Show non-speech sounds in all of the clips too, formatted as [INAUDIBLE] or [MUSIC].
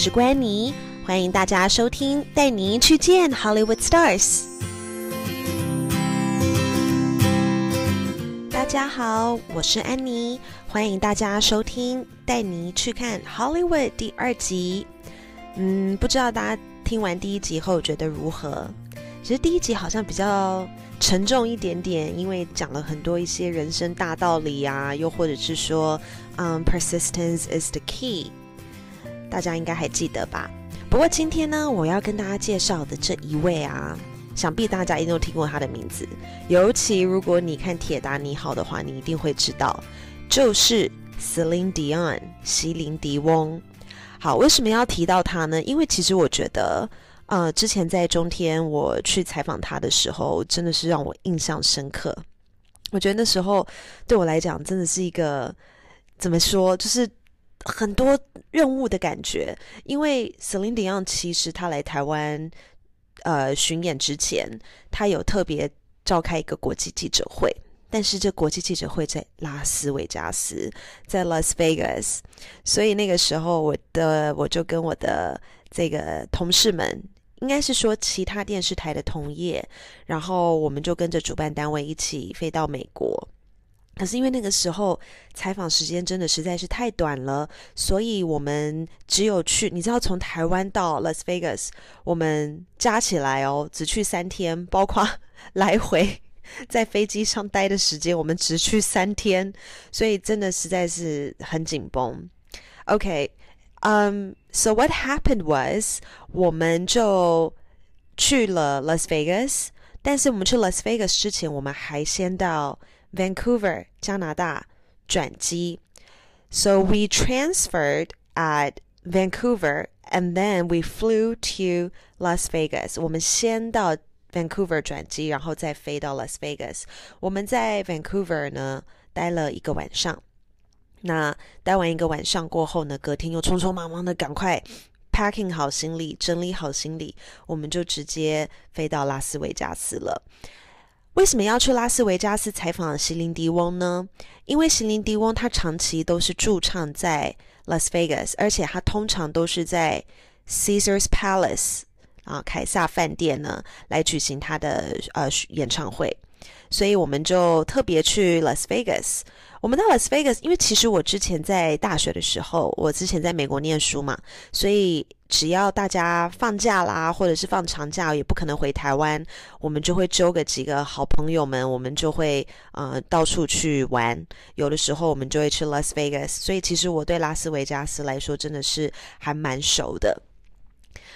是关妮，欢迎大家收听，带您去见 Hollywood Stars。大家好，我是安妮，欢迎大家收听，带您去看 Hollywood 第二集。嗯，不知道大家听完第一集后觉得如何？其实第一集好像比较沉重一点点，因为讲了很多一些人生大道理啊，又或者是说，嗯，persistence is the key。大家应该还记得吧？不过今天呢，我要跟大家介绍的这一位啊，想必大家一定都听过他的名字。尤其如果你看《铁达尼号》的话，你一定会知道，就是 Celine Dion 席琳迪翁。好，为什么要提到他呢？因为其实我觉得，呃，之前在中天我去采访他的时候，真的是让我印象深刻。我觉得那时候对我来讲，真的是一个怎么说，就是。很多任务的感觉，因为 Celine Dion 其实他来台湾呃巡演之前，他有特别召开一个国际记者会，但是这国际记者会在拉斯维加斯，在 Las Vegas，所以那个时候我的我就跟我的这个同事们，应该是说其他电视台的同业，然后我们就跟着主办单位一起飞到美国。可是因为那个时候采访时间真的实在是太短了，所以我们只有去，你知道从台湾到 Las Vegas，我们加起来哦，只去三天，包括 [LAUGHS] 来回在飞机上待的时间，我们只去三天，所以真的实在是很紧绷。OK，嗯、um，So what happened was，我们就去了 Las Vegas，但是我们去 Las Vegas 之前，我们还先到。Vancouver，加拿大转机，so we transferred at Vancouver and then we flew to Las Vegas。我们先到 Vancouver 转机，然后再飞到 Las Vegas。我们在 Vancouver 呢待了一个晚上。那待完一个晚上过后呢，隔天又匆匆忙忙的赶快 packing 好行李，整理好行李，我们就直接飞到拉斯维加斯了。 为什么要去拉斯维加斯采访席琳迪翁呢？因为席琳迪翁他长期都是驻唱在 Las Vegas，而且他通常都是在 Caesars Palace 啊凯撒饭店呢来举行他的呃演唱会，所以我们就特别去 Las Vegas。我们到 Las Vegas，因为其实我之前在大学的时候，我之前在美国念书嘛，所以只要大家放假啦，或者是放长假，也不可能回台湾，我们就会揪个几个好朋友们，我们就会呃到处去玩。有的时候我们就会去 Las Vegas，所以其实我对拉斯维加斯来说真的是还蛮熟的。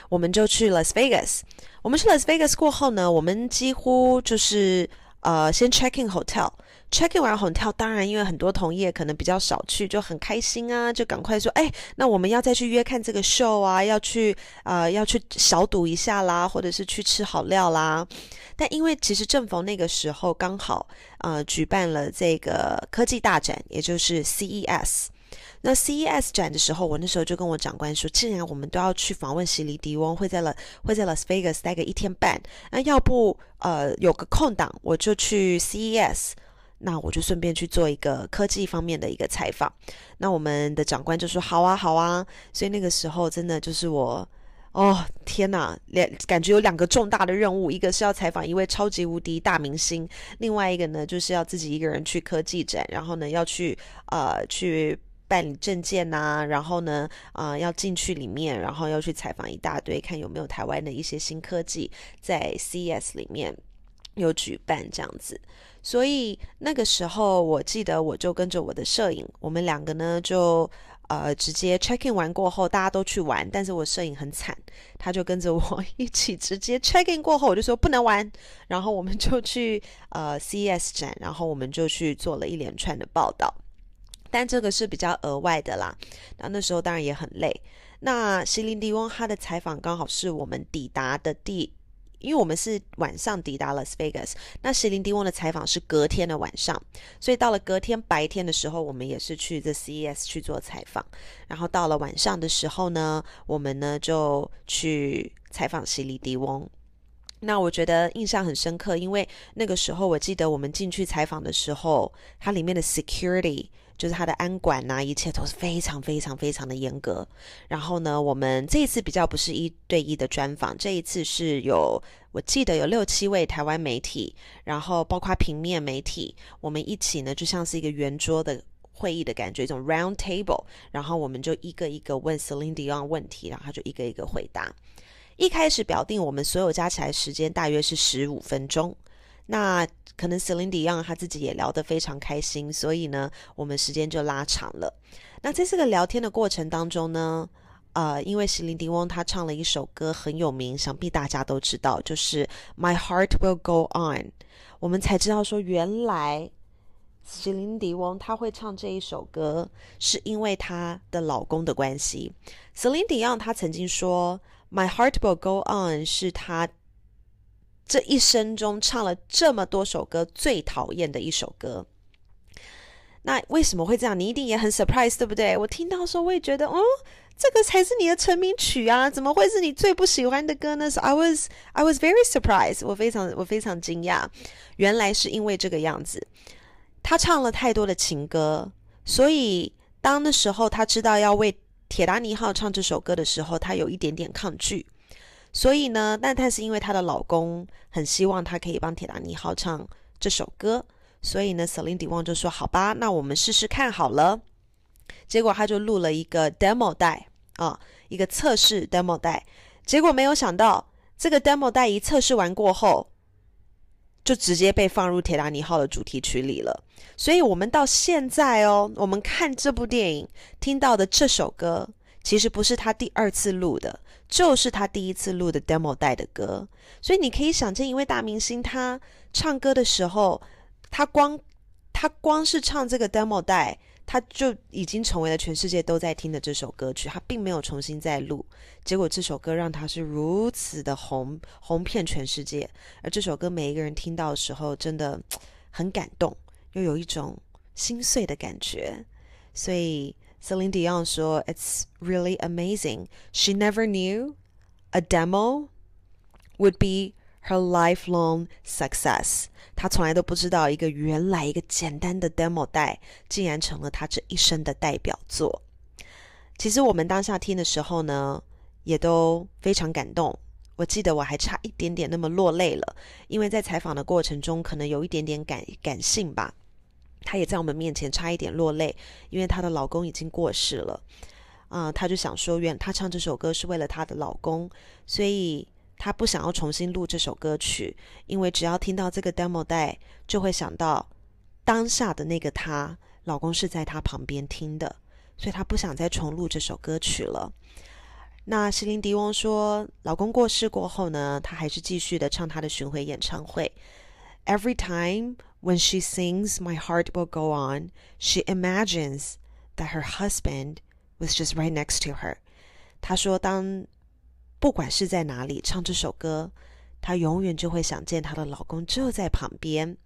我们就去 Las Vegas，我们去 Las Vegas 过后呢，我们几乎就是呃先 check in hotel。check in 完 hotel，当然因为很多同业可能比较少去，就很开心啊，就赶快说，哎，那我们要再去约看这个 show 啊，要去呃要去小赌一下啦，或者是去吃好料啦。但因为其实正逢那个时候刚好呃举办了这个科技大展，也就是 CES。那 CES 展的时候，我那时候就跟我长官说，既然我们都要去访问席里迪翁，会在了会在 Las Vegas 待个一天半，那要不呃有个空档，我就去 CES。那我就顺便去做一个科技方面的一个采访。那我们的长官就说：“好啊，好啊。”所以那个时候真的就是我，哦天哪，两感觉有两个重大的任务，一个是要采访一位超级无敌大明星，另外一个呢就是要自己一个人去科技展，然后呢要去呃去办理证件呐、然后呢啊、要进去里面，然后要去采访一大堆，看有没有台湾的一些新科技在 CES 里面有举办这样子。所以那个时候，我记得我就跟着我的摄影，我们两个呢就呃直接 check in 完过后，大家都去玩，但是我摄影很惨，他就跟着我一起直接 check in 过后，我就说不能玩，然后我们就去呃 CES 展，然后我们就去做了一连串的报道，但这个是比较额外的啦。那那时候当然也很累。那席琳迪翁他的采访刚好是我们抵达的第。因为我们是晚上抵达 Las Vegas，那席琳迪翁的采访是隔天的晚上，所以到了隔天白天的时候，我们也是去这 CES 去做采访。然后到了晚上的时候呢，我们呢就去采访席琳迪翁。那我觉得印象很深刻，因为那个时候我记得我们进去采访的时候，它里面的 security。就是它的安管呐，一切都是非常非常非常的严格。然后呢，我们这一次比较不是一对一的专访，这一次是有我记得有六七位台湾媒体，然后包括平面媒体，我们一起呢就像是一个圆桌的会议的感觉，一种 round table，然后我们就一个一个问 Celine Dion 问题，然后他就一个一个回答。一开始表定我们所有加起来时间大约是十五分钟。那可能 Celine Dion 他自己也聊得非常开心，所以呢，我们时间就拉长了。那在这个聊天的过程当中呢，呃，因为席琳迪翁他唱了一首歌很有名，想必大家都知道，就是 My Heart Will Go On。我们才知道说，原来席琳迪翁她会唱这一首歌，是因为她的老公的关系。Celine Dion 他曾经说，My Heart Will Go On 是他。这一生中唱了这么多首歌，最讨厌的一首歌。那为什么会这样？你一定也很 surprise，对不对？我听到的时候，我也觉得，哦，这个才是你的成名曲啊，怎么会是你最不喜欢的歌呢 I was I was very surprised，我非常我非常惊讶，原来是因为这个样子。他唱了太多的情歌，所以当那时候他知道要为铁达尼号唱这首歌的时候，她有一点点抗拒。所以呢，但但是因为她的老公很希望她可以帮铁达尼号唱这首歌，所以呢，Celine Dion 就说：“好吧，那我们试试看好了。”结果他就录了一个 demo 带啊，一个测试 demo 带。结果没有想到，这个 demo 带一测试完过后，就直接被放入铁达尼号的主题曲里了。所以，我们到现在哦，我们看这部电影听到的这首歌，其实不是他第二次录的。就是他第一次录的 demo 带的歌，所以你可以想见，一位大明星他唱歌的时候，他光他光是唱这个 demo 带，他就已经成为了全世界都在听的这首歌曲，他并没有重新再录，结果这首歌让他是如此的红，红遍全世界。而这首歌每一个人听到的时候，真的很感动，又有一种心碎的感觉，所以。Celine Dion 说：“It's really amazing. She never knew a demo would be her lifelong success.” 她从来都不知道，一个原来一个简单的 demo 带，竟然成了她这一生的代表作。其实我们当下听的时候呢，也都非常感动。我记得我还差一点点那么落泪了，因为在采访的过程中，可能有一点点感感性吧。她也在我们面前差一点落泪，因为她的老公已经过世了。啊、她就想说，原她唱这首歌是为了她的老公，所以她不想要重新录这首歌曲，因为只要听到这个 demo 带，就会想到当下的那个她，老公是在她旁边听的，所以她不想再重录这首歌曲了。那席琳迪翁说，老公过世过后呢，她还是继续的唱她的巡回演唱会，Every time。When she sings My Heart Will Go On, she imagines that her husband was just right next to her. 她说，当不管是在哪里唱这首歌，她永远就会想见她的老公就在旁边。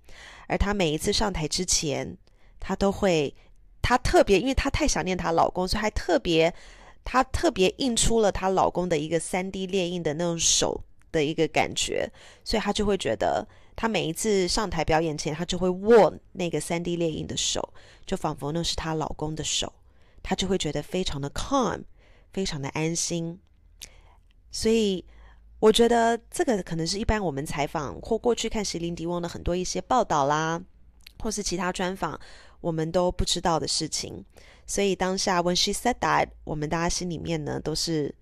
而她每一次上台之前，她都会，她特别，因为她太想念她老公，所以还特别，她特别印出了她老公的一个 3D 列印的那种手的一个感觉，所以她就会觉得。她每一次上台表演前，她就会握那个 3D 列印的手，就仿佛那是她老公的手，她就会觉得非常的 calm，非常的安心。所以，我觉得这个可能是一般我们采访或过去看席琳迪翁的很多一些报道啦，或是其他专访，我们都不知道的事情。所以当下 When she said that，我们大家心里面呢都是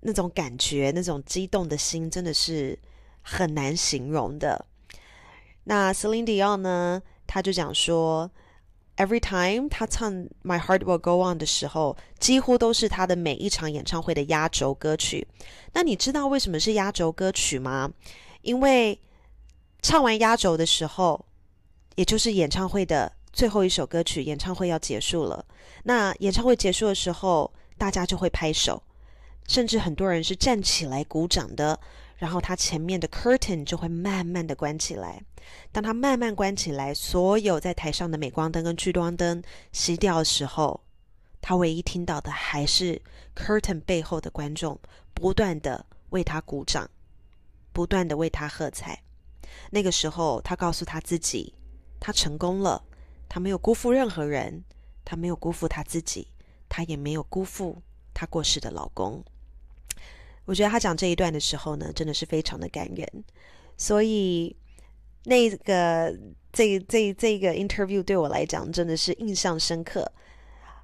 那种感觉，那种激动的心，真的是很难形容的。那 Celine Dion 呢？他就讲说，Every time 他唱《My Heart Will Go On》的时候，几乎都是他的每一场演唱会的压轴歌曲。那你知道为什么是压轴歌曲吗？因为唱完压轴的时候，也就是演唱会的最后一首歌曲，演唱会要结束了。那演唱会结束的时候，大家就会拍手，甚至很多人是站起来鼓掌的。然后他前面的 curtain 就会慢慢的关起来，当他慢慢关起来，所有在台上的镁光灯跟聚光灯熄掉的时候，他唯一听到的还是 curtain 背后的观众不断的为他鼓掌，不断的为他喝彩。那个时候，他告诉他自己，他成功了，他没有辜负任何人，他没有辜负他自己，他也没有辜负他过世的老公。我觉得他讲这一段的时候呢，真的是非常的感人。所以那个这这这个 interview 对我来讲真的是印象深刻。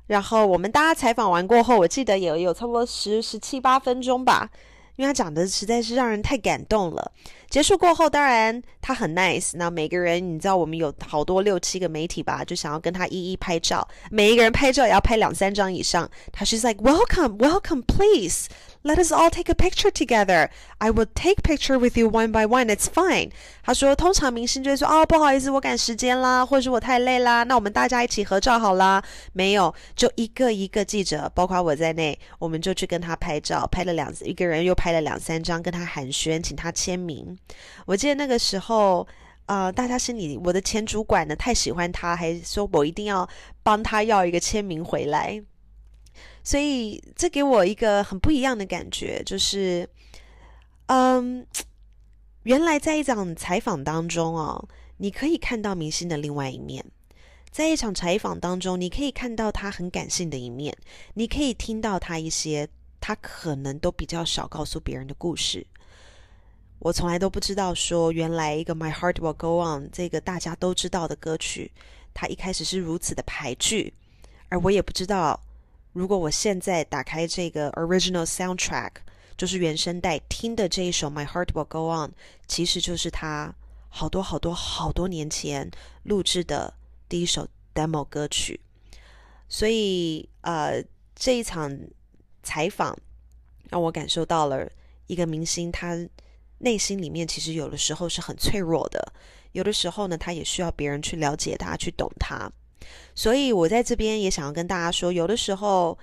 然后我们大家采访完过后，我记得有有差不多十十七八分钟吧。因为他讲的实在是让人太感动了。结束过后，当然他很 nice。那每个人，你知道，我们有好多六七个媒体吧，就想要跟他一一拍照。每一个人拍照也要拍两三张以上。他是 like welcome, welcome, please. Let us all take a picture together. I will take picture with you one by one. It's fine. 他说，通常明星就会说，哦，不好意思，我赶时间啦，或者是我太累啦，那我们大家一起合照好啦。没有，就一个一个记者，包括我在内，我们就去跟他拍照，拍了两一个人又拍了两三张，跟他寒暄，请他签名。我记得那个时候，呃，大家心里，我的前主管呢太喜欢他，还说我一定要帮他要一个签名回来。所以，这给我一个很不一样的感觉，就是，嗯，原来在一场采访当中哦，你可以看到明星的另外一面。在一场采访当中，你可以看到他很感性的一面，你可以听到他一些他可能都比较少告诉别人的故事。我从来都不知道说，原来一个《My Heart Will Go On》这个大家都知道的歌曲，它一开始是如此的排剧，而我也不知道。如果我现在打开这个 original soundtrack，就是原声带听的这一首《My Heart Will Go On》，其实就是他好多好多好多年前录制的第一首 demo 歌曲。所以，呃，这一场采访让我感受到了一个明星他内心里面其实有的时候是很脆弱的，有的时候呢，他也需要别人去了解他，去懂他。所以，我在这边也想要跟大家说，有的时候，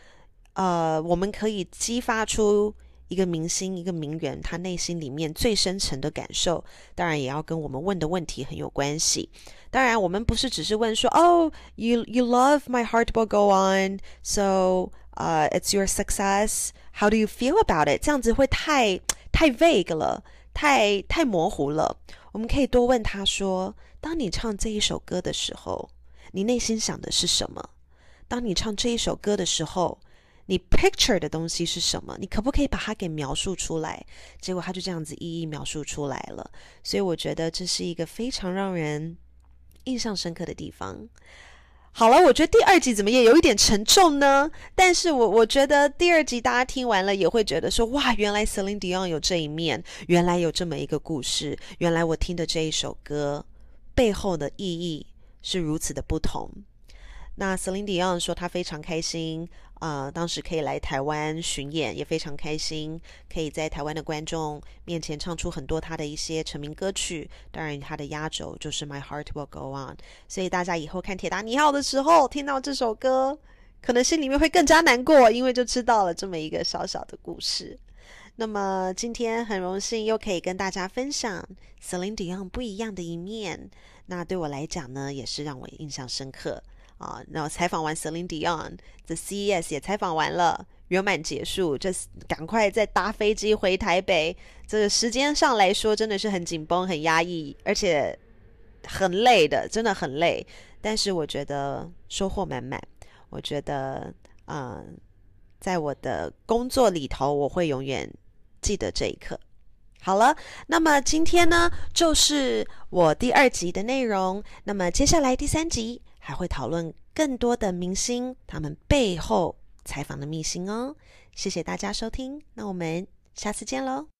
呃，我们可以激发出一个明星、一个名人他内心里面最深层的感受，当然也要跟我们问的问题很有关系。当然，我们不是只是问说，哦，you you love my heart will go on，so，呃，uh，it's your success，how do you feel about it？这样子会太太 vague 了，太太模糊了。我们可以多问他说，当你唱这一首歌的时候。你内心想的是什么？当你唱这一首歌的时候，你 picture 的东西是什么？你可不可以把它给描述出来？结果他就这样子一一描述出来了。所以我觉得这是一个非常让人印象深刻的地方。好了，我觉得第二集怎么也有一点沉重呢？但是我我觉得第二集大家听完了也会觉得说，哇，原来 Celine Dion 有这一面，原来有这么一个故事，原来我听的这一首歌背后的意义。是如此的不同。那 Celine Dion 说，她非常开心啊、呃，当时可以来台湾巡演，也非常开心，可以在台湾的观众面前唱出很多她的一些成名歌曲。当然，她的压轴就是 My Heart Will Go On。所以大家以后看《铁达尼号》的时候，听到这首歌，可能心里面会更加难过，因为就知道了这么一个小小的故事。那么今天很荣幸又可以跟大家分享 Celine Dion 不一样的一面。那对我来讲呢，也是让我印象深刻啊。然后采访完 Celine Dion，The CES 也采访完了，圆满结束，这赶快再搭飞机回台北。这个时间上来说，真的是很紧绷、很压抑，而且很累的，真的很累。但是我觉得收获满满。我觉得，嗯，在我的工作里头，我会永远记得这一刻。好了，那么今天呢，就是我第二集的内容。那么接下来第三集还会讨论更多的明星他们背后采访的秘辛哦。谢谢大家收听，那我们下次见喽。